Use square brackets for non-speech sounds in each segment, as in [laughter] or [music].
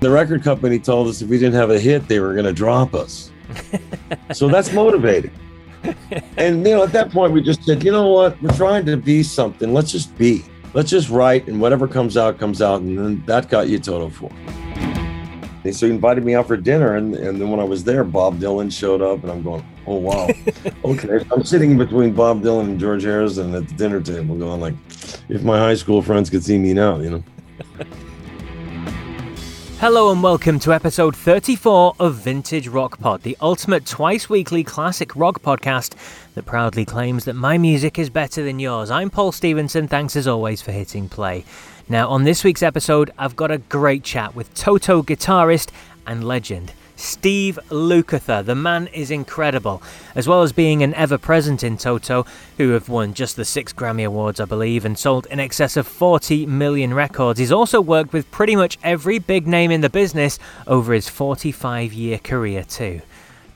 The record company told us if we didn't have a hit, they were going to drop us. so that's motivating. And you know, at that point, we just said, you know what? We're trying to be something. Let's just be. Let's just write, and whatever comes out comes out. And then that got you Toto Four. And so he invited me out for dinner, and, and then when I was there, Bob Dylan showed up, and I'm going, oh wow, [laughs] okay. I'm sitting between Bob Dylan and George Harrison at the dinner table, going like, if my high school friends could see me now, you know. Hello and welcome to episode 34 of Vintage Rock Pod, the ultimate twice weekly classic rock podcast that proudly claims that my music is better than yours. I'm Paul Stevenson. Thanks as always for hitting play. Now, on this week's episode, I've got a great chat with Toto guitarist and legend Steve Lukather. The man is incredible, as well as being an ever present in Toto, who have won just the six Grammy Awards, I believe, and sold in excess of 40 million records. He's also worked with pretty much every big name in the business over his 45 year career, too.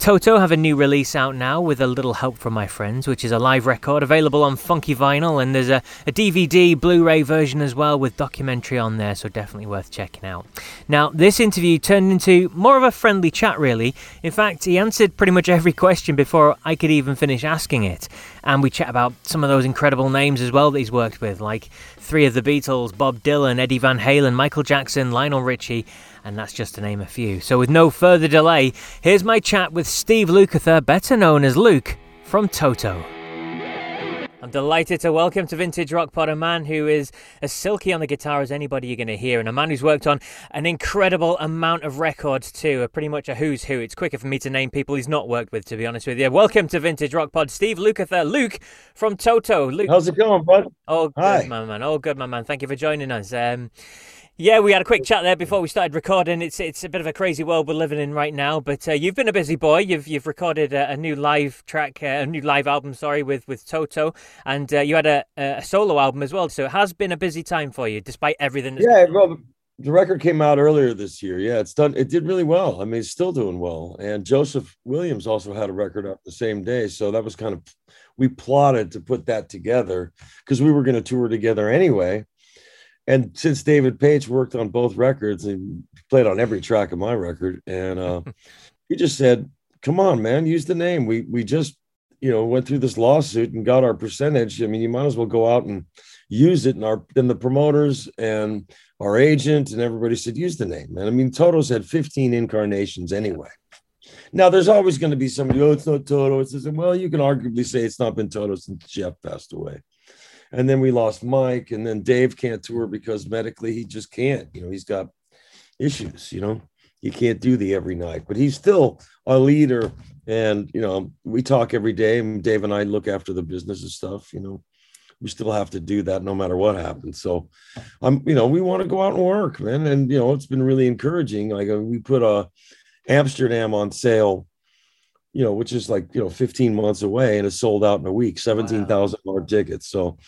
Toto have a new release out now with a little help from my friends, which is a live record available on Funky Vinyl, and there's a, a DVD Blu ray version as well with documentary on there, so definitely worth checking out. Now, this interview turned into more of a friendly chat, really. In fact, he answered pretty much every question before I could even finish asking it, and we chat about some of those incredible names as well that he's worked with, like three of the Beatles, Bob Dylan, Eddie Van Halen, Michael Jackson, Lionel Richie and that's just to name a few. So, with no further delay, here's my chat with Steve Lukather, better known as Luke, from Toto. I'm delighted to welcome to Vintage Rock Pod a man who is as silky on the guitar as anybody you're going to hear, and a man who's worked on an incredible amount of records too, A pretty much a who's who. It's quicker for me to name people he's not worked with, to be honest with you. Welcome to Vintage Rock Pod, Steve Lukather, Luke from Toto. Luke, how's it going, bud? Oh, good, Hi. my man. Oh, good, my man. Thank you for joining us. Um, yeah, we had a quick chat there before we started recording. It's it's a bit of a crazy world we're living in right now, but uh, you've been a busy boy. You've you've recorded a, a new live track, uh, a new live album, sorry, with with Toto, and uh, you had a, a solo album as well. So it has been a busy time for you, despite everything. yeah, well, the record came out earlier this year. Yeah, it's done. It did really well. I mean, it's still doing well. And Joseph Williams also had a record up the same day, so that was kind of we plotted to put that together because we were going to tour together anyway and since David Paich worked on both records and played on every track of my record, and uh, [laughs] he just said, "Come on, man, use the name." We we just you know went through this lawsuit and got our percentage. I mean, you might as well go out and use it. And our then the promoters and our agent and everybody said, "Use the name." And I mean, Toto's had 15 incarnations anyway. Now, there's always going to be somebody, oh, it's not Toto. It says, well, you can arguably say it's not been Toto since Jeff passed away and then we lost Mike, and then Dave can't tour because medically he just can't. You know, he's got issues. You know, he can't do the every night, but he's still our leader. And you know, we talk every day, and Dave and I look after the business and stuff. You know, we still have to do that no matter what happens. So, I'm, you know, we want to go out and work, man, and you know, it's been really encouraging. Like uh, we put a uh, Amsterdam on sale you know, which is like, you know, 15 months away and it's sold out in a week, 17,000 wow. more tickets. So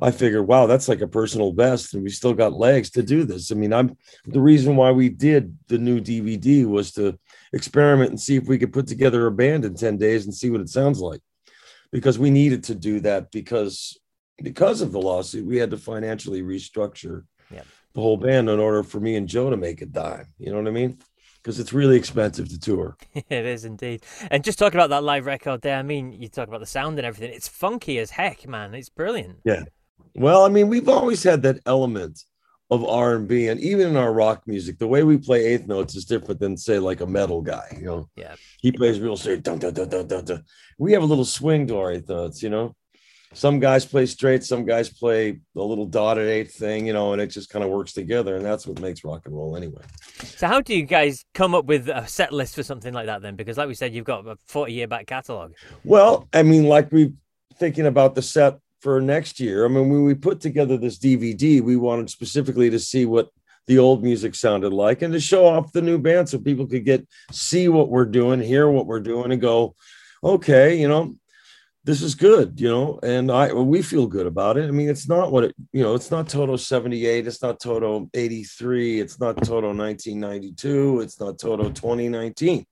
I figured, wow, that's like a personal best, and we still got legs to do this. I mean, I'm the reason why we did the new DVD was to experiment and see if we could put together a band in 10 days and see what it sounds like. Because we needed to do that because because of the lawsuit, we had to financially restructure yeah. the whole band in order for me and Joe to make a dime. You know what I mean? because it's really expensive to tour. [laughs] it is indeed. And just talking about that live record there, I mean, you talk about the sound and everything. It's funky as heck, man. It's brilliant. Yeah, well, I mean, we've always had that element of R and B, and even in our rock music, the way we play eighth notes is different than say like a metal guy. You know, yeah, he plays real straight. Dun, dun, dun, dun, dun, dun. We have a little swing to our eighth notes. You know, some guys play straight, some guys play a little dotted eighth thing. You know, and it just kind of works together, and that's what makes rock and roll anyway. So, how do you guys come up with a set list for something like that then? Because, like we said, you've got a forty year back catalog. Well, I mean, like we thinking about the set for next year. I mean, when we put together this DVD, we wanted specifically to see what the old music sounded like and to show off the new band so people could get see what we're doing, hear what we're doing, and go, okay, you know, this is good, you know, and I we feel good about it. I mean, it's not what it, you know, it's not Toto 78, it's not Toto 83, it's not Toto 1992, it's not Toto 2019.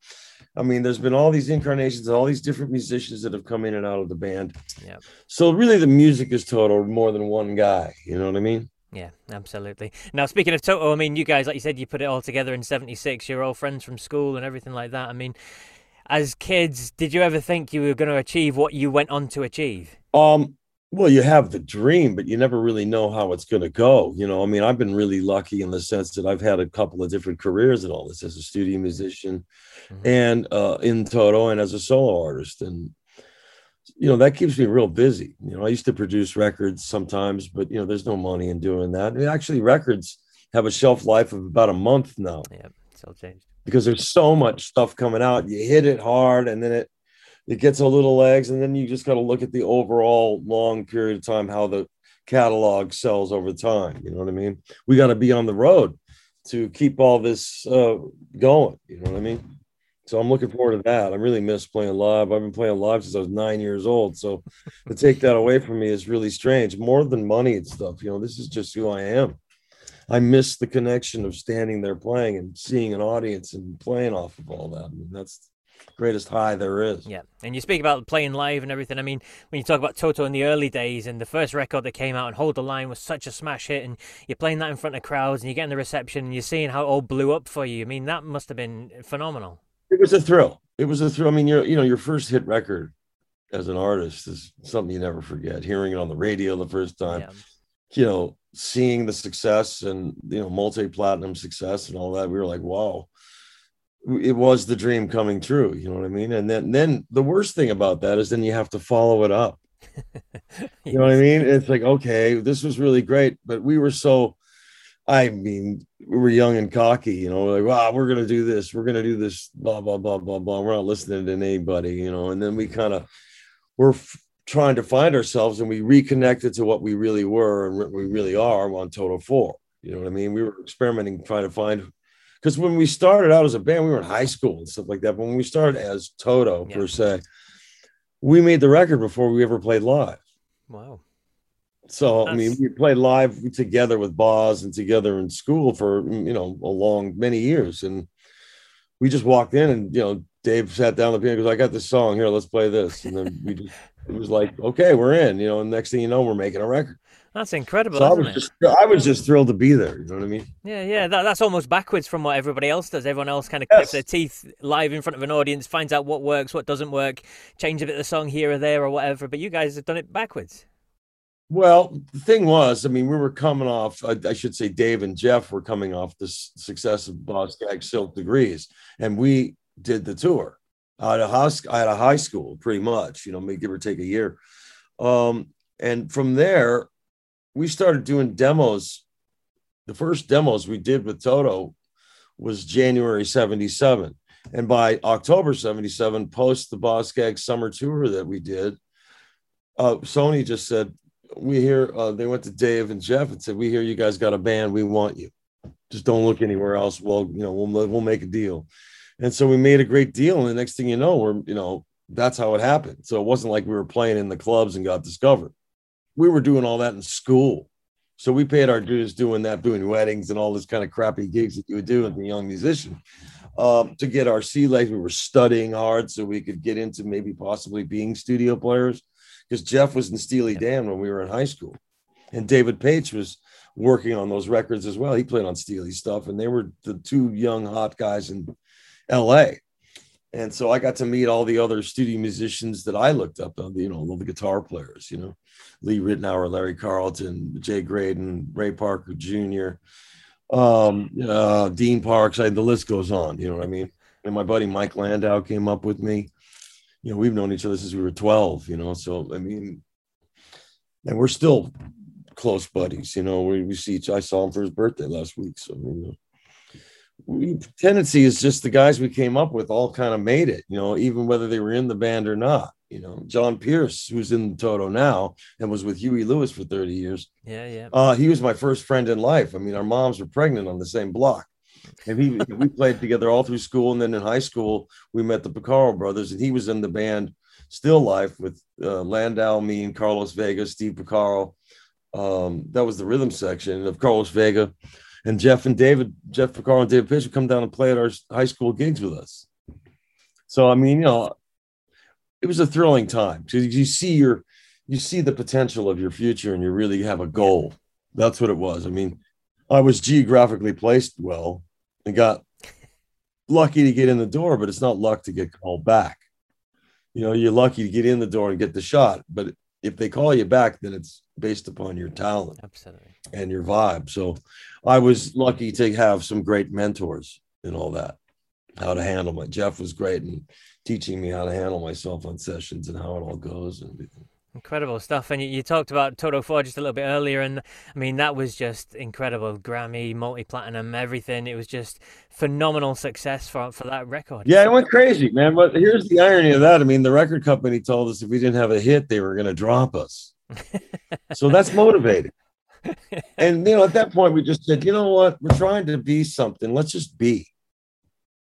I mean, there's been all these incarnations, all these different musicians that have come in and out of the band. Yeah. So really, the music is Toto more than one guy. You know what I mean? Yeah, absolutely. Now, speaking of Toto, I mean, you guys, like you said, you put it all together in '76. You're all friends from school and everything like that. I mean, as kids, did you ever think you were going to achieve what you went on to achieve? Um, well, you have the dream, but you never really know how it's going to go. You know, I mean, I've been really lucky in the sense that I've had a couple of different careers and all this as a studio musician mm-hmm. and uh, in Toto and as a solo artist. And, you know, that keeps me real busy. You know, I used to produce records sometimes, but, you know, there's no money in doing that. I mean, actually, records have a shelf life of about a month now. Yeah, it's all changed. Because there's so much stuff coming out. You hit it hard and then it, it gets a little legs, and then you just got to look at the overall long period of time how the catalog sells over time. You know what I mean? We got to be on the road to keep all this uh, going. You know what I mean? So I'm looking forward to that. I really miss playing live. I've been playing live since I was nine years old. So to take that away from me is really strange. More than money and stuff, you know, this is just who I am. I miss the connection of standing there playing and seeing an audience and playing off of all that. I mean, that's greatest high there is. Yeah, and you speak about playing live and everything. I mean, when you talk about Toto in the early days and the first record that came out and Hold the Line was such a smash hit, and you're playing that in front of crowds and you're getting the reception and you're seeing how it all blew up for you. I mean, that must have been phenomenal. It was a thrill. It was a thrill. I mean, you're you know your first hit record as an artist is something you never forget. Hearing it on the radio the first time, yeah. you know, seeing the success and you know multi platinum success and all that, we were like, wow it was the dream coming true you know what i mean? And then then the worst thing about that is then you have to follow it up. [laughs] You know what i mean? It's like okay this was really great but we were so i mean we were young and cocky you know like wow we're gonna do this we're gonna do this blah blah blah blah blah we're not listening to anybody you know? And then we kind of we're f- trying to find ourselves and we reconnected to what we really were and what we really are on Toto 4 you know what i mean? We were experimenting trying to find because when we started out as a band, we were in high school and stuff like that. But when we started as Toto yeah. per se, we made the record before we ever played live. Wow. So That's... I mean, we played live together with Boz and together in school for you know a long many years, and we just walked in and you know Dave sat down the piano because "I got this song here, let's play this," and then we just it was like, [laughs] okay, we're in, you know. And next thing you know, we're making a record. That's incredible. So I was just I was just thrilled to be there. You know what I mean? Yeah, yeah. That, that's almost backwards from what everybody else does. Everyone else kind of yes. clips their teeth live in front of an audience, finds out what works, what doesn't work, change a bit of the song here or there or whatever. But you guys have done it backwards. Well, the thing was, I mean, we were coming off. I, I should say, Dave and Jeff were coming off the success of Boz Scaggs Silk Degrees, and we did the tour out of house, out of high school, pretty much. You know, maybe give or take a year. Um, and from there, we started doing demos. The first demos we did with Toto was January 77. And by October 77, post the Boz Scaggs summer tour that we did, uh, Sony just said, We hear, uh, they went to Dave and Jeff and said, We hear you guys got a band. We want you. Just don't look anywhere else. Well, you know, we'll, we'll make a deal. And so we made a great deal. And the next thing you know, we're, you know, that's how it happened. So it wasn't like we were playing in the clubs and got discovered we were doing all that in school. So we paid our dues doing that, doing weddings and all this kind of crappy gigs that you would do as a young musician. Um, to get our sea legs, we were studying hard so we could get into maybe possibly being studio players. Because Jeff was in Steely Dan when we were in high school, and David Paich was working on those records as well. He played on Steely stuff, and they were the two young hot guys in L.A. And so I got to meet all the other studio musicians that I looked up you know, all the guitar players, you know, Lee Ritenour, Larry Carlton, Jay Graydon, Ray Parker Jr., um, uh, Dean Parks. I, the list goes on, you know what I mean? And my buddy Mike Landau came up with me. You know, we've known each other since we were 12, you know, so I mean, and we're still close buddies, you know, we, we see each, I saw him for his birthday last week. So, you know, tendency is just the guys we came up with all kind of made it, you know, even whether they were in the band or not. You know, John Pierce, who's in Toto now and was with Huey Lewis for 30 years. Yeah, yeah. Uh, he was my first friend in life. I mean, our moms were pregnant on the same block. And he [laughs] we played together all through school. And then in high school, we met the Porcaro brothers, and he was in the band Still Life with uh, Landau, me, and Carlos Vega, Steve Porcaro. Um, that was the rhythm section of Carlos Vega and Jeff and David, Jeff Porcaro and David would come down and play at our high school gigs with us. So I mean, you know, it was a thrilling time because you see your you see the potential of your future and you really have a goal. That's what it was. I mean, I was geographically placed well and got lucky to get in the door, but it's not luck to get called back. You know, you're lucky to get in the door and get the shot, but if they call you back, then it's based upon your talent absolutely and your vibe. So I was lucky to have some great mentors and all that, how to handle my Jeff was great and teaching me how to handle myself on sessions and how it all goes and everything. Incredible stuff. And you, you, talked about Toto 4 just a little bit earlier. And I mean, that was just incredible. Grammy, multi platinum, everything. It was just phenomenal success for, for that record. Yeah, it went crazy, man. But here's the irony of that. I mean, the record company told us if we didn't have a hit, they were going to drop us. [laughs] so that's motivating. And, you know, at that point, we just said, you know what? We're trying to be something. Let's just be.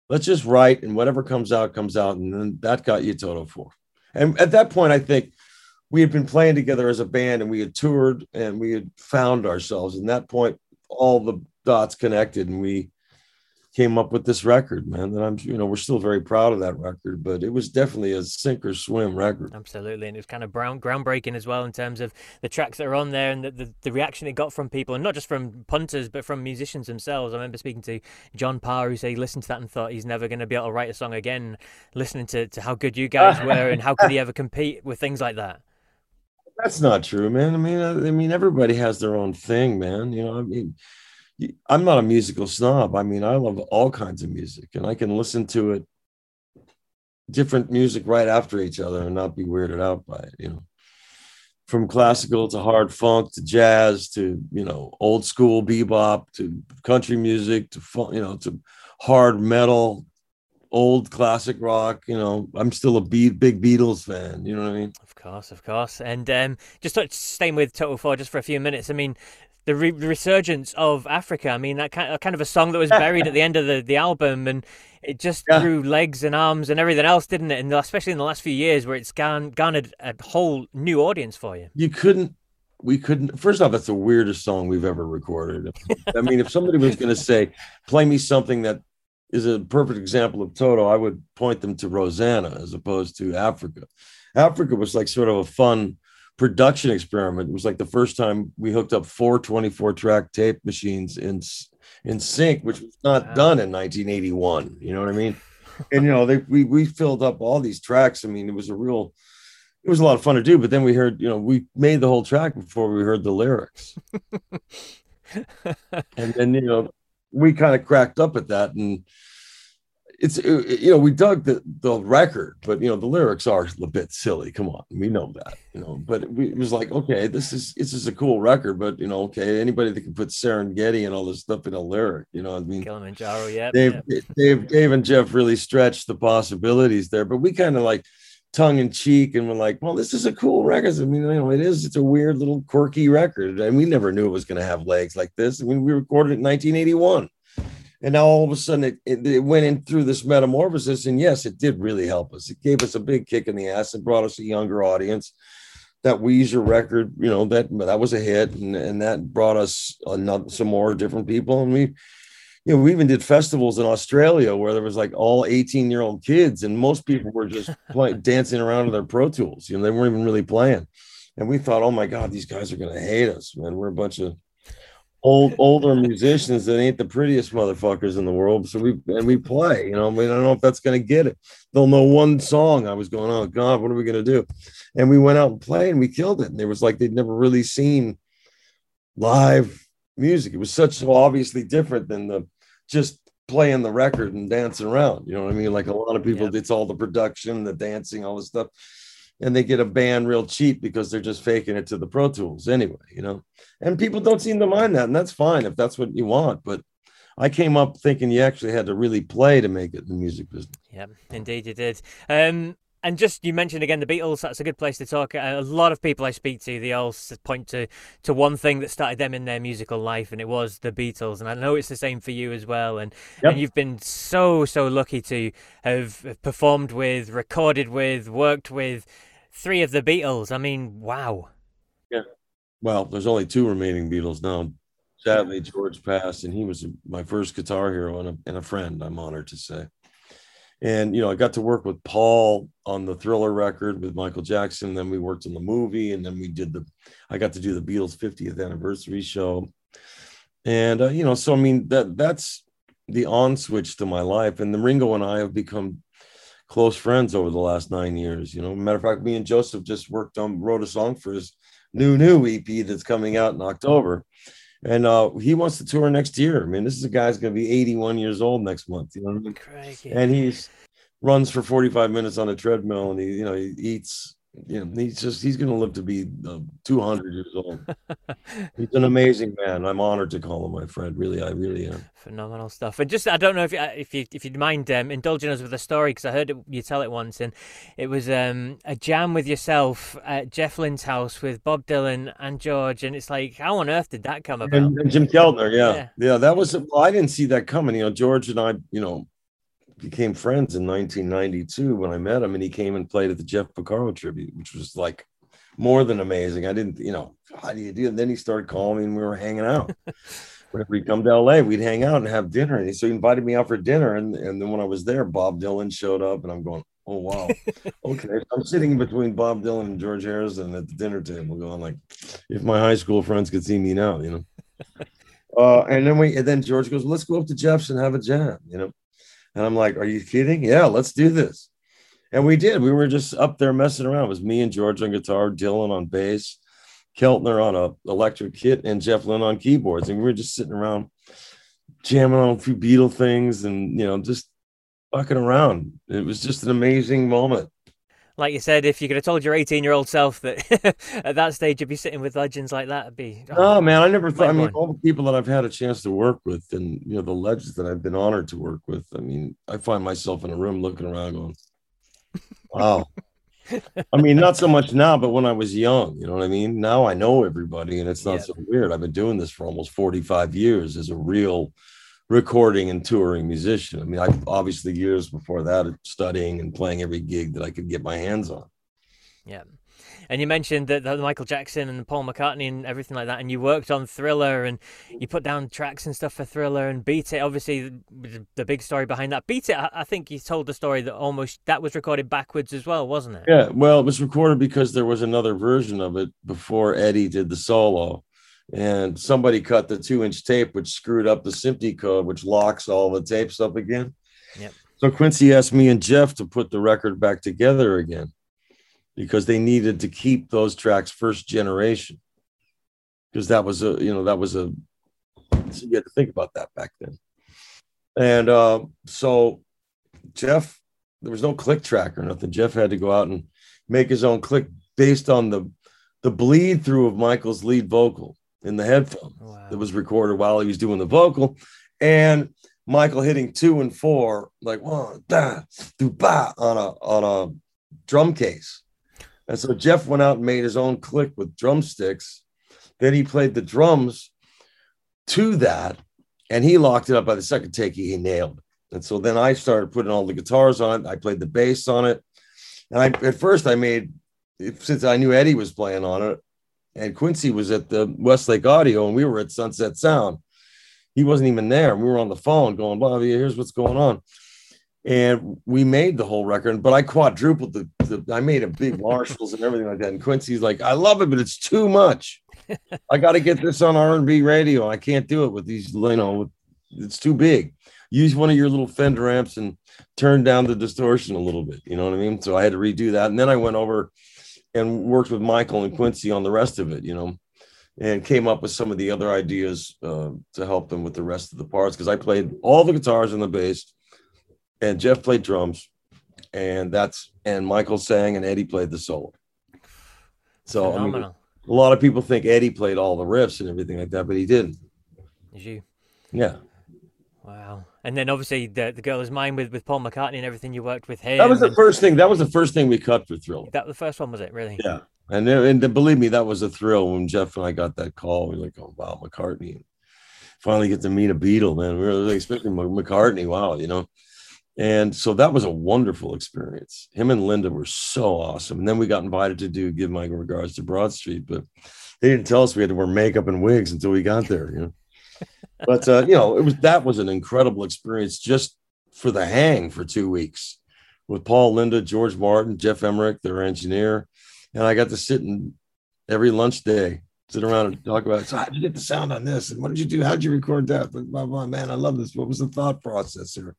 Let's just write, and whatever comes out, comes out. And then that got you Toto 4. And at that point, I think we had been playing together as a band and we had toured and we had found ourselves. And that point, all the dots connected and we came up with this record, man. That I'm, you know, we're still very proud of that record, but it was definitely a sink or swim record. Absolutely. And it was kind of brown, groundbreaking as well in terms of the tracks that are on there and the, the, the, reaction it got from people, and not just from punters, but from musicians themselves. I remember speaking to John Parr, who said he listened to that and thought he's never going to be able to write a song again, listening to, to how good you guys [laughs] were and how could he ever compete with things like that. That's not true, man. I mean, I, I, mean, everybody has their own thing, man. You know, I mean, I'm not a musical snob. I mean, I love all kinds of music, and I can listen to it, different music right after each other, and not be weirded out by it. You know, from classical to hard funk to jazz to you know old school bebop to country music to you know to hard metal old classic rock. You know, I'm still a big Beatles fan. You know what I mean? Of course, of course. And um, just staying with Toto 4 just for a few minutes. I mean, the re- resurgence of Africa. I mean, that kind of, a song that was buried at the end of the, the album, and it just yeah. grew legs and arms and everything else, didn't it? And especially in the last few years, where it's garnered a whole new audience for you. You couldn't. We couldn't. First off, that's the weirdest song we've ever recorded. I mean, if somebody was going to say, "Play me something that is a perfect example of Toto, I would point them to Rosanna as opposed to Africa. Africa was like sort of a fun production experiment. It was like the first time we hooked up four 24 track tape machines in in sync, which was not wow. done in 1981. You know what I mean? and you know, they we we filled up all these tracks. I mean, it was a real it was a lot of fun to do, but then we heard, you know, we made the whole track before we heard the lyrics. [laughs] and then, you know, we kind of cracked up at that and it's uh, uh, you know we dug the the record but you know the lyrics are a bit silly. Come on. We know that you know but we, it was like okay this is this is a cool record but you know okay anybody that can put serengeti and all this stuff in a lyric you know i mean kilimanjaro yeah dave, yep. dave dave and jeff really stretched the possibilities there but we kind of like tongue in cheek and we're like well this is a cool record. I mean you know it is it's a weird little quirky record and we never knew it was going to have legs like this. I mean we recorded it in 1981 and now all of a sudden it, it, it, went in through this metamorphosis and yes it did really help us. It gave us a big kick in the ass and brought us a younger audience. That Weezer record you know that that was a hit and, and that brought us another some more different people. And we you know we even did festivals in Australia where there was like all 18 year old kids and most people were just [laughs] playing dancing around with their pro tools you know they weren't even really playing. And we thought oh my god these guys are going to hate us man. We're a bunch of old older musicians that ain't the prettiest motherfuckers in the world. So we and we play, you know. I mean, I don't know if that's gonna get it. They'll know one song. I was going, oh God, what are we gonna do? And we went out and played and we killed it. And it was like they'd never really seen live music. It was such so obviously different than the just playing the record and dancing around. You know what I mean? Like a lot of people, yeah. it's all the production, the dancing, all this stuff and they get a band real cheap because they're just faking it to the Pro Tools anyway, you know. And people don't seem to mind that, and that's fine if that's what you want. But I came up thinking you actually had to really play to make it in the music business. Yeah, indeed you did. Um, and just you mentioned again the Beatles. That's a good place to talk. A lot of people I speak to, they all point to to one thing that started them in their musical life, and it was the Beatles. And I know it's the same for you as well. And yep. and you've been so so lucky to have performed with, recorded with, worked with three of the Beatles. I mean, wow. Yeah. Well, there's only two remaining Beatles now. Sadly, George passed, and he was my first guitar hero and a, and a friend. I'm honored to say. and you know, I got to work with Paul on the Thriller record with Michael Jackson. Then we worked on the movie, and then we did the. I got to do the Beatles 50th anniversary show, and uh, you know, so I mean that that's the on switch to my life. And the Ringo and I have become close friends over the last nine years. You know, matter of fact, me and Joseph just worked on wrote a song for his new new EP that's coming out in October and uh, he wants to tour next year. I mean, this is a guy's going to be 81 years old next month. You know what I mean? Crikey. And he's runs for 45 minutes on a treadmill, and he, you know, he eats you know, he's just he's going to live to be uh, 200 years old. [laughs] he's an amazing man. I'm honored to call him my friend. Really, I really am. Phenomenal stuff. And just I don't know if uh, if you if you'd mind um, indulging us with a story because I heard it, you tell it once, and it was um, a jam with yourself at Jeff Lynne's house with Bob Dylan and George, and it's like how on earth did that come about? And, and Jim Keltner, yeah. yeah, yeah, that was. Well, I didn't see that coming. You know, George and I, you know, became friends in 1992 when I met him, and he came and played at the Jeff Porcaro tribute, which was like more than amazing. I didn't, you know, how do you do? And then he started calling me, and we were hanging out. [laughs] Whenever he'd come to LA, we'd hang out and have dinner. And so he invited me out for dinner, and and then when I was there, Bob Dylan showed up, and I'm going, oh wow, [laughs] okay. So I'm sitting between Bob Dylan and George Harrison at the dinner table, going like, if my high school friends could see me now, you know. [laughs] Uh, and then we, and then George goes, let's go up to Jeff's and have a jam, you know. And I'm like, are you kidding? Yeah, let's do this. And we did. We were just up there messing around. It was me and George on guitar, Dylan on bass, Keltner on a electric kit, and Jeff Lynne on keyboards. And we were just sitting around jamming on a few Beatle things and you know, just fucking around. It was just an amazing moment like you said, if you could have told your 18 year old self that [laughs] at that stage you'd be sitting with legends like that, it'd be. Oh, oh man, I never thought. I mean, all the people that I've had a chance to work with, and you know, the legends that I've been honored to work with. I mean, I find myself in a room looking around, going, "Wow." I mean, not so much now, but when I was young, you know what I mean. Now I know everybody, and it's not yeah. so weird. I've been doing this for almost 45 years as a real recording and touring musician. I mean, I obviously years before that studying and playing every gig that I could get my hands on. Yeah. And you mentioned that the Michael Jackson and Paul McCartney and everything like that, and you worked on Thriller and you put down tracks and stuff for Thriller and Beat It. Obviously, the big story behind that. Beat It, I think you told the story that almost that was recorded backwards as well, wasn't it? Yeah, well, it was recorded because there was another version of it before Eddie did the solo and somebody cut the two inch tape, which screwed up the SMPTE code, which locks all the tapes up again. Yep. So Quincy asked me and Jeff to put the record back together again because they needed to keep those tracks first generation because that was a you know that was a so you had to think about that back then and uh, so jeff there was no click track or nothing jeff had to go out and make his own click based on the the bleed through of michael's lead vocal in the headphone wow. that was recorded while he was doing the vocal. And Michael hitting two and four, like one, da, do, ba, on a on a drum case. And so Jeff went out and made his own click with drumsticks. Then he played the drums to that, and he locked it up by the second take. He, he nailed it. And so then I started putting all the guitars on it. I played the bass on it. And I at first I made since I knew Eddie was playing on it, and Quincy was at the Westlake Audio, and we were at Sunset Sound. He wasn't even there. We were on the phone going, Bobby, here's what's going on. And we made the whole record, but I quadrupled the, the I made a big Marshalls and everything like that. And Quincy's like, I love it, but it's too much. I got to get this on R&B radio. I can't do it with these, you know, it's too big. Use one of your little Fender amps and turn down the distortion a little bit. You know what I mean? So I had to redo that. And then I went over and worked with Michael and Quincy on the rest of it, you know, and came up with some of the other ideas uh, to help them with the rest of the parts. Because I played all the guitars and the bass, and Jeff played drums, and that's and Michael sang and Eddie played the solo. So I mean, a lot of people think Eddie played all the riffs and everything like that, but he didn't. Did you? Yeah. Wow. And then obviously the, the girl is mine with, with Paul McCartney and everything you worked with him. That was the and... first thing. That was the first thing we cut for Thrill. That the first one was it really? Yeah. And and believe me, that was a thrill when Jeff and I got that call. We are like, oh wow, McCartney. Finally get to meet a Beatle, man. We were really expecting McCartney. Wow, you know. And so that was a wonderful experience. Him and Linda were so awesome. And then we got invited to do Give My Regards to Broad Street, but they didn't tell us we had to wear makeup and wigs until we got there, you know but uh, you know, it was that was an incredible experience just for the hang for two weeks with Paul Linda, George Martin, Geoff Emerick, their engineer, and I got to sit in every lunch day, sit around and talk about. So how did you get the sound on this? And what did you do? How did you record that? But blah, blah, man, I love this. What was the thought process here?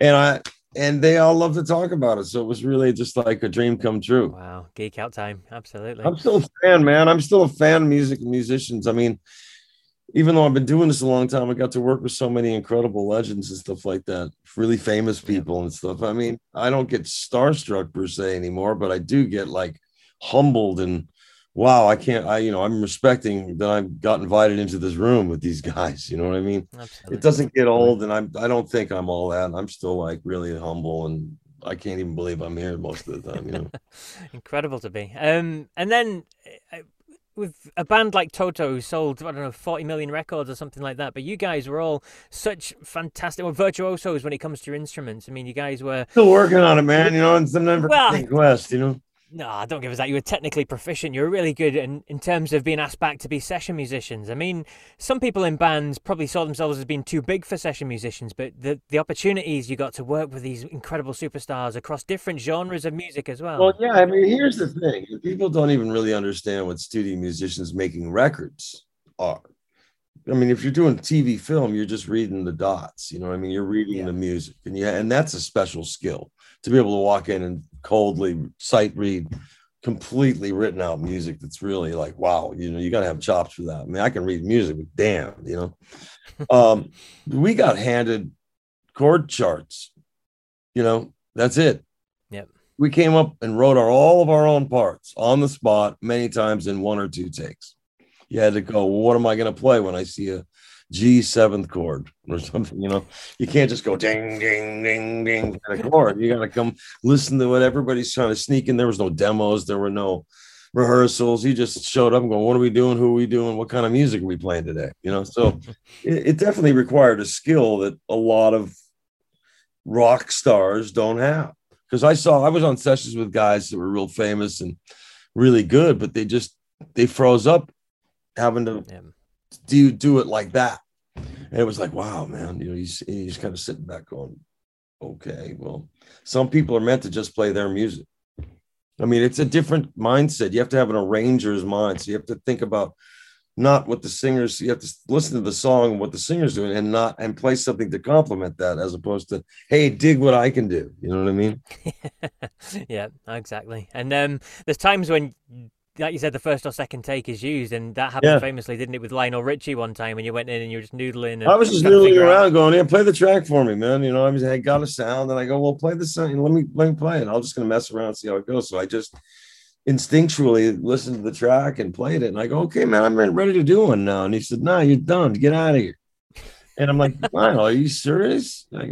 And I and they all love to talk about it. So it was really just like a dream come true. Wow, geek out time, absolutely. I'm still a fan, man. I'm still a fan of music and musicians. I mean, even though I've been doing this a long time, I got to work with so many incredible legends and stuff like that, really famous people and stuff. I mean, I don't get starstruck per se anymore, but I do get like humbled and wow, I can't, I, you know, I'm respecting that I got invited into this room with these [laughs] guys. You know what I mean? Absolutely. It doesn't get old, and I'm, I don't think I'm all that. I'm still like really humble and I can't even believe I'm here most of the time. You know, [laughs] incredible to be. Um, and then uh, with a band like Toto who sold I don't know 40 million records or something like that, but you guys were all such fantastic well, virtuosos when it comes to your instruments. I mean, you guys were still working on it, man. You know, and some never well, quest. You know, no, I don't give us that. You were technically proficient. You were really good in, in terms of being asked back to be session musicians. I mean, some people in bands probably saw themselves as being too big for session musicians, but the, the opportunities you got to work with these incredible superstars across different genres of music as well. Well, yeah. I mean, here's the thing people don't even really understand what studio musicians making records are. I mean, if you're doing TV film, you're just reading the dots. You know, I mean, you're reading yeah. the music, and yeah, and that's a special skill to be able to walk in and coldly sight read completely written out music that's really like wow you know you got to have chops for that. I mean i can read music but damn you know? [laughs] Um we got handed chord charts you know? That's it. Yep. We came up and wrote our all of our own parts on the spot many times in one or two takes. You had to go well, what am i going to play when i see a G seventh chord or something. You know, you can't just go ding, ding, ding, ding of chord. You got to come listen to what everybody's trying to sneak in. There was no demos, there were no rehearsals. He just showed up going, What are we doing? Who are we doing? What kind of music are we playing today? You know, so it, it definitely required a skill that a lot of rock stars don't have. Because I saw, I was on sessions with guys that were real famous and really good, but they just, they froze up having to. Yeah do you do it like that? And it was like, wow, man, you know, he's he's kind of sitting back going, okay, well, some people are meant to just play their music. I mean, it's a different mindset. You have to have an arranger's mind. So you have to think about not what the singers, you have to listen to the song and what the singer's doing and not and play something to complement that as opposed to, hey, dig what I can do. You know what I mean? [laughs] yeah, exactly. And um, there's times when like you said, the first or second take is used, and that happened yeah. famously, didn't it, with Lionel Richie one time when you went in and you were just noodling. I was just noodling around, out. going, "Yeah, play the track for me, man." You know, I was, I got a sound, and I go, "Well, play the sound. Let me let me play it. I'm just gonna mess around and see how it goes." So I just instinctually listened to the track and played it, and I go, "Okay, man, I'm ready to do one now." And he said, "No, nah, you're done. Get out of here." And I'm like, [laughs] wow, are you serious? I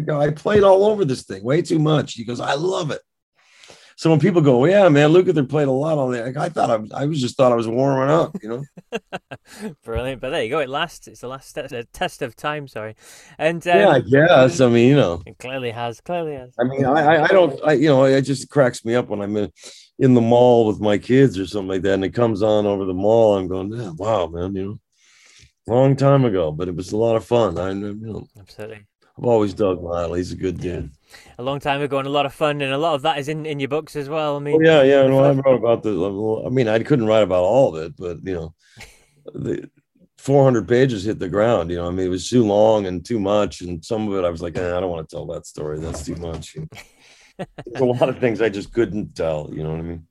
go, I played all over this thing way too much. He goes, I love it. So when people go, yeah, man, Lukather played a lot on there. Like, I thought I was, I was just thought I was warming up, you know. [laughs] Brilliant, but there you go. It lasts. It's the last test of time. Sorry, and um, yeah, I guess. I mean, you know, it clearly has. Clearly has. I mean, I, I don't, I, you know, it just cracks me up when I'm in, in the mall with my kids or something like that, and it comes on over the mall. I'm going, yeah, wow, man, you know, long time ago, but it was a lot of fun. I, you know, absolutely. I've always dug Lyle. He's a good dude a long time ago and a lot of fun, and a lot of that is in, in your books as well. I mean, oh, yeah, yeah. No, I wrote about the. I mean, I couldn't write about all of it, but you know, the 400 pages hit the ground. You know, I mean, it was too long and too much, and some of it I was like, eh, I don't want to tell that story. That's too much. [laughs] There's a lot of things I just couldn't tell. You know what I mean?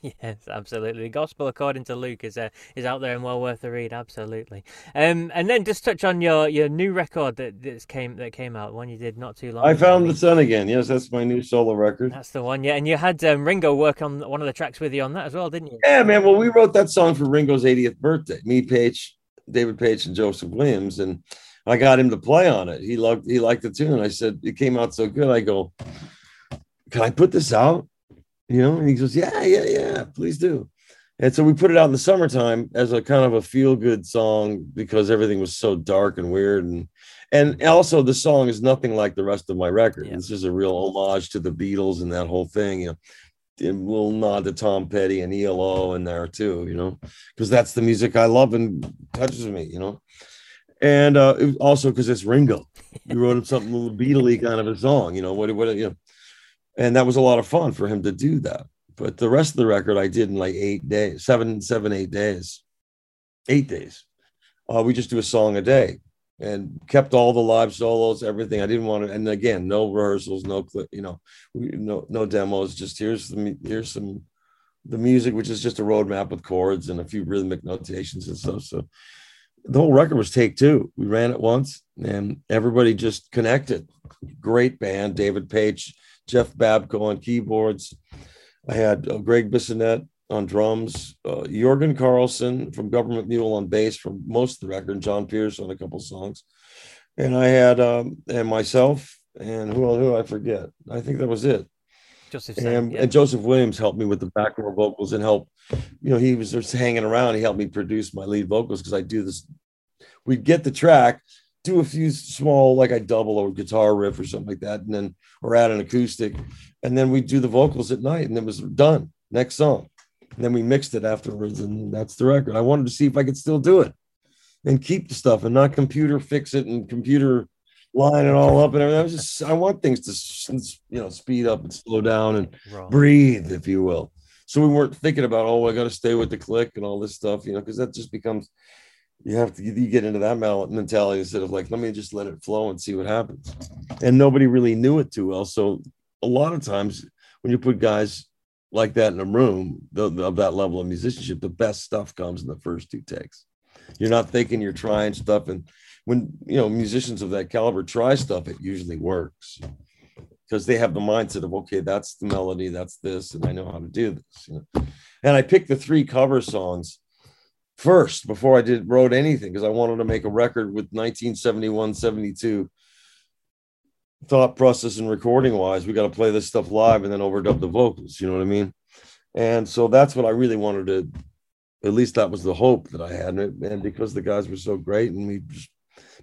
[laughs] Yes, absolutely. The Gospel according to Luke is uh, is out there and well worth the read. Absolutely. Um, and then just touch on your, your new record that that came that came out, one you did not too long. I ago. found the sun again. Yes, that's my new solo record. That's the one. Yeah, and you had um, Ringo work on one of the tracks with you on that as well, didn't you? Yeah, man. Well, we wrote that song for Ringo's 80th birthday. Me, Paich, David Paich, and Joseph Williams, and I got him to play on it. He loved he liked the tune. I said it came out so good. I go, can I put this out? You know and he goes yeah yeah yeah please do and so we put it out in the summertime as a kind of a feel good song because everything was so dark and weird and and also the song is nothing like the rest of my record yeah. it's just a real homage to the beatles and that whole thing you know a little nod to tom petty and elo in there too you know because that's the music i love and touches me you know and uh, also because it's Ringo. We wrote him something a little Beatley kind of a song, you know. What what you know, and that was a lot of fun for him to do that. But the rest of the record I did in like eight days, seven, seven, eight days, eight days. Uh, we just do a song a day and kept all the live solos, everything. I didn't want to, and again, no rehearsals, no clip, you know, no no demos. Just here's the here's some the music, which is just a roadmap with chords and a few rhythmic notations and stuff. So the whole record was take two. We ran it once, and everybody just connected. Great band, David Paich, Jeff Babko on keyboards. I had uh, Greg Bissonette on drums, uh, Jorgen Carlsson from Government Mule on bass for most of the record, and John Pierce on a couple songs. And I had um, and myself and who who I forget. I think that was it. Joseph and, yeah. and, Joseph Williams helped me with the background vocals and help. You know, he was just hanging around. He helped me produce my lead vocals because I do this. We'd get the track, do a few small, like I double or guitar riff or something like that, and then or add an acoustic, and then we do the vocals at night, and it was done. Next song. And then we mixed it afterwards, and that's the record. I wanted to see if I could still do it and keep the stuff and not computer fix it and computer line it all up and everything. I was just I want things to you know speed up and slow down and breathe, if you will. So we weren't thinking about oh I got to stay with the click and all this stuff, you know, because that just becomes you have to you get into that mentality instead of like let me just let it flow and see what happens. And nobody really knew it too well, so a lot of times when you put guys like that in a room the, the, of that level of musicianship, the best stuff comes in the first two takes. You're not thinking you're trying stuff, and when you know musicians of that caliber try stuff, it usually works because they have the mindset of okay, that's the melody, that's this, and I know how to do this. You know? And I picked the three cover songs first before I did wrote anything because I wanted to make a record with 1971, 72 thought process and recording wise, we got to play this stuff live and then overdub the vocals. You know what I mean? And so that's what I really wanted to. At least that was the hope that I had, and, and because the guys were so great, and we just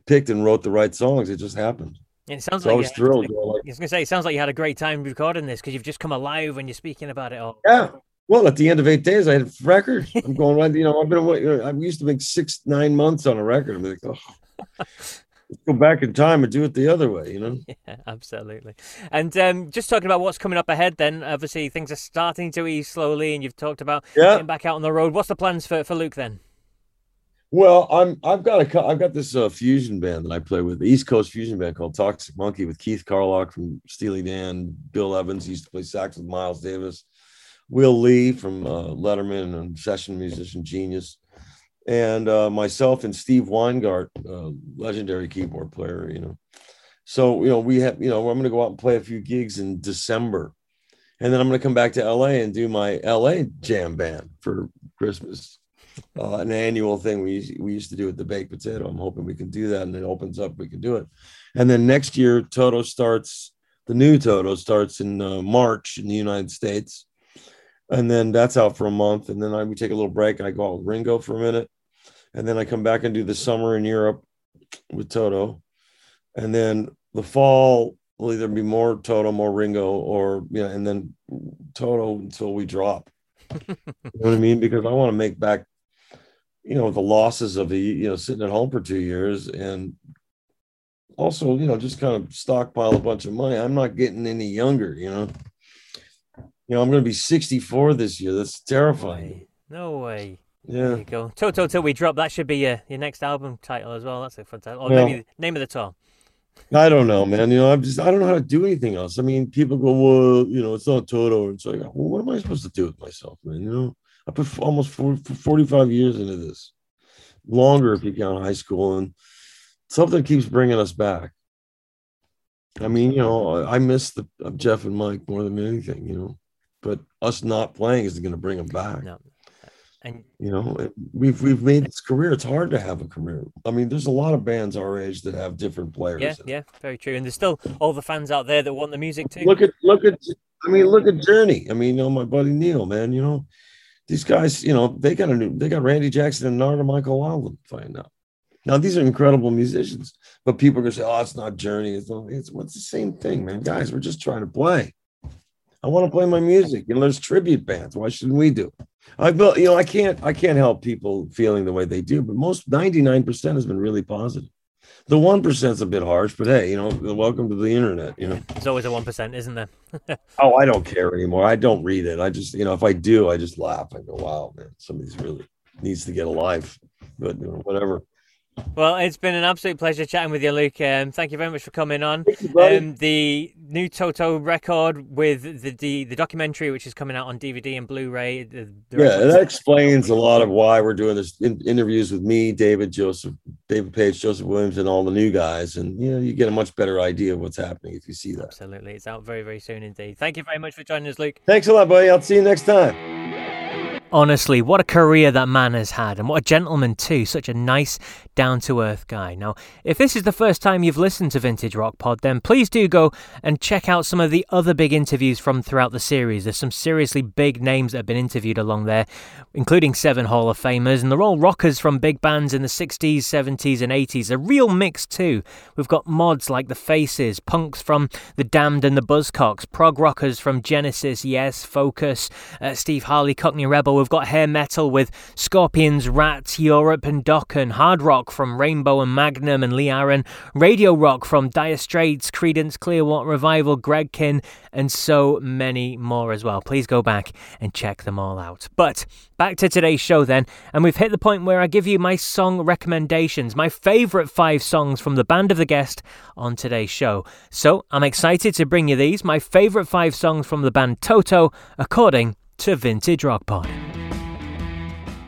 picked and wrote the right songs, it just happened. And it sounds so like I was thrilled. Like, I was going to say, it sounds like you had a great time recording this because you've just come alive when you're speaking about it all. Yeah. Well, at the end of eight days, I had a record. I'm going right. You know, I've been. I used to make six, nine months on a record. I'm like, oh. Let's go back in time and do it the other way, you know? [laughs] Yeah, absolutely. And um, just talking about what's coming up ahead, then obviously things are starting to ease slowly, and you've talked about yeah. getting back out on the road. What's the plans for, for Luke then? Well, I'm I've got a I've got this uh, fusion band that I play with, the East Coast fusion band called Toxic Monkey with Keith Carlock from Steely Dan, Bill Evans he used to play sax with Miles Davis, Will Lee from uh, Letterman and session musician genius, and uh, myself and Steve Weingart, uh, legendary keyboard player, you know. So, you know, we have, you know, I'm going to go out and play a few gigs in December. And then I'm going to come back to LA and do my LA jam band for Christmas. Uh, an annual thing we, we used to do at the baked potato. I'm hoping we can do that and it opens up, we can do it. And then next year, Toto starts, the new Toto starts in uh, March in the United States. And then that's out for a month. And then I, we take a little break and I go out with Ringo for a minute and then I come back and do the summer in Europe with Toto, and then the fall will either be more Toto, more Ringo, or you know, and then Toto until we drop. [laughs] you know what I mean? Because I want to make back, you know, the losses of the you know sitting at home for two years, and also you know just kind of stockpile a bunch of money. I'm not getting any younger, you know. You know, I'm going to be 64 this year. That's terrifying. No way. No way. Yeah. There you go. Toto till we drop. That should be your, your next album title as well. That's a fantastic. Or yeah. maybe name of the tour. I don't know, man. You know, I'm just I don't know how to do anything else. I mean, people go, well, you know, it's not Toto. It's like, well, what am I supposed to do with myself, man? You know, I put almost 40, 45 years into this, longer if you count high school, and something keeps bringing us back. I mean, you know, I miss the Jeff and Mike more than anything, you know, but us not playing is going to bring them back. No. And you know, we've we've made this career. It's hard to have a career. I mean, there's a lot of bands our age that have different players. Yeah, yeah, very true. And there's still all the fans out there that want the music too. Look at look at I mean, look at Journey. I mean, you know, my buddy Neil, man, you know, these guys, you know, they got a new they got Randy Jackson and Narada Michael Walden find out. Now these are incredible musicians, but people are gonna say, "Oh, it's not Journey. It's, not, it's what's the same thing, man." Guys, we're just trying to play. I want to play my music. You know, there's tribute bands. Why shouldn't we do? I built, you know, I can't, I can't help people feeling the way they do, but most 99% has been really positive. The one percent's a bit harsh, but hey, you know, welcome to the internet. You know, there's always a one percent, isn't there? [laughs] oh, I don't care anymore. I don't read it. I just, you know, if I do, I just laugh. I go, wow, man, somebody's really needs to get alive. But you know, whatever. Well, it's been an absolute pleasure chatting with you, Luke. Um, thank you very much for coming on. You, um, the new Toto record with the, the, the documentary, which is coming out on DVD and Blu-ray. The, the yeah, that explains a lot of why we're doing this in, interviews with me, David, Joseph, David Paich, Joseph Williams, and all the new guys. And you know, you get a much better idea of what's happening if you see that. Absolutely, it's out very very soon indeed. Thank you very much for joining us, Luke. Thanks a lot, buddy. I'll see you next time. Honestly, what a career that man has had, and what a gentleman, too. Such a nice, down to earth guy. Now, if this is the first time you've listened to Vintage Rock Pod, then please do go and check out some of the other big interviews from throughout the series. There's some seriously big names that have been interviewed along there, including seven Hall of Famers, and they're all rockers from big bands in the 60s, 70s, and 80s. A real mix, too. We've got mods like The Faces, punks from The Damned and the Buzzcocks, prog rockers from Genesis, Yes, Focus, uh, Steve Harley, Cockney Rebel. We've got hair metal with Scorpions, Ratt, Europe, and Dokken, hard rock from Rainbow and Magnum and Lee Aaron, radio rock from Dire Straits, Creedence Clearwater Revival, Greg Kihn, and so many more as well. Please go back and check them all out. But back to today's show then, and we've hit the point where I give you my song recommendations, my favourite five songs from the band of the guest on today's show. So I'm excited to bring you these, my favourite five songs from the band Toto, according to Vintage Rock Pod.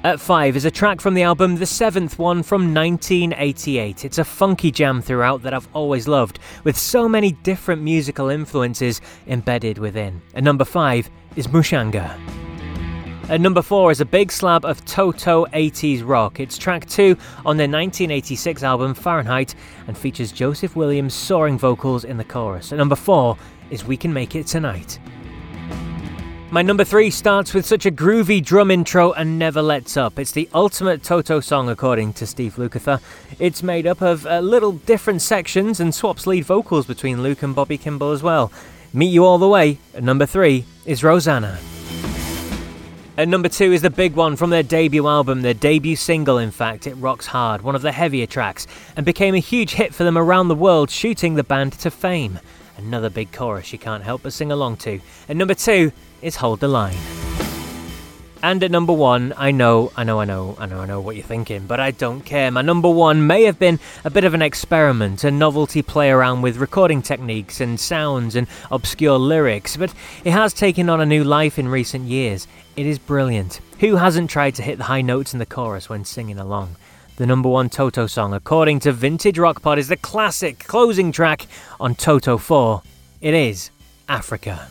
At 5 is a track from the album The Seventh One from 1988. It's a funky jam throughout that I've always loved, with so many different musical influences embedded within. And number 5 is Mushanga. At number 4 is a big slab of Toto 80s rock. It's track 2 on their 1986 album Fahrenheit and features Joseph Williams' soaring vocals in the chorus. At number 4 is We Can Make It Tonight. My number three starts with such a groovy drum intro and never lets up. It's the ultimate Toto song, according to Steve Lukather. It's made up of uh, little different sections and swaps lead vocals between Luke and Bobby Kimball as well. Meet You All the Way at number three is Rosanna. At number two is the big one from their debut album, their debut single, in fact. It rocks hard, one of the heavier tracks, and became a huge hit for them around the world, shooting the band to fame. Another big chorus you can't help but sing along to. At number two is Hold the Line. And at number one, I know, I know, I know, I know, I know what you're thinking, but I don't care. My number one may have been a bit of an experiment, a novelty play around with recording techniques and sounds and obscure lyrics, but it has taken on a new life in recent years. It is brilliant. Who hasn't tried to hit the high notes in the chorus when singing along? The number one Toto song, according to Vintage Rock Pod, is the classic closing track on Toto 4. It is Africa.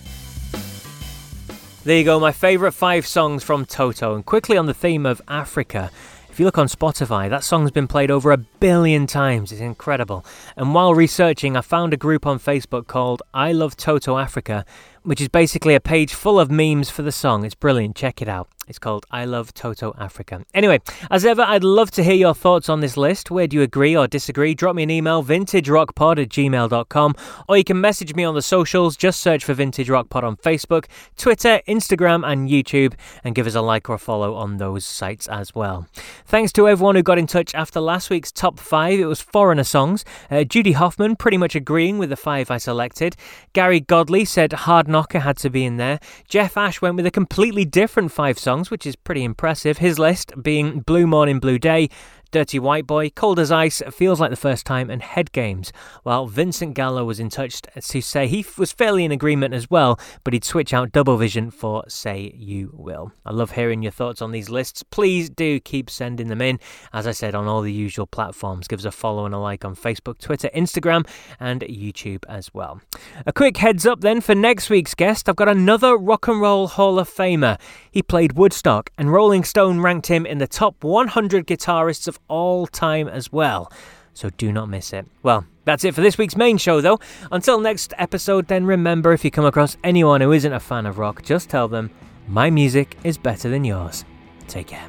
There you go, my favourite five songs from Toto. And quickly on the theme of Africa, if you look on Spotify, that song's been played over a billion times. It's incredible. And while researching, I found a group on Facebook called I Love Toto Africa, which is basically a page full of memes for the song. It's brilliant. Check it out. It's called I Love Toto Africa. Anyway, as ever, I'd love to hear your thoughts on this list. Where do you agree or disagree? Drop me an email, vintagerockpod at gmail.com, or you can message me on the socials. Just search for Vintage Rock Pod on Facebook, Twitter, Instagram, and YouTube, and give us a like or a follow on those sites as well. Thanks to everyone who got in touch after last week's top five. It was Foreigner songs. Uh, Judy Hoffman pretty much agreeing with the five I selected. Gary Godley said Headknocker had to be in there. Jeff Ash went with a completely different five songs songs, which is pretty impressive. His list being Blue Morning, Blue Day, Dirty White Boy, Cold as Ice, Feels Like the First Time, and Head Games. While Vincent Gallo was in touch to say he was fairly in agreement as well, but he'd switch out Double Vision for Say You Will. I love hearing your thoughts on these lists. Please do keep sending them in. As I said, on all the usual platforms. Give us a follow and a like on Facebook, Twitter, Instagram, and YouTube as well. A quick heads up then for next week's guest. I've got another Rock and Roll Hall of Famer. He played Woodstock, and Rolling Stone ranked him in the top 100 guitarists of all time as well. So do not miss it. Well, that's it for this week's main show, though. Until next episode, then remember if you come across anyone who isn't a fan of rock, just tell them, my music is better than yours. Take care.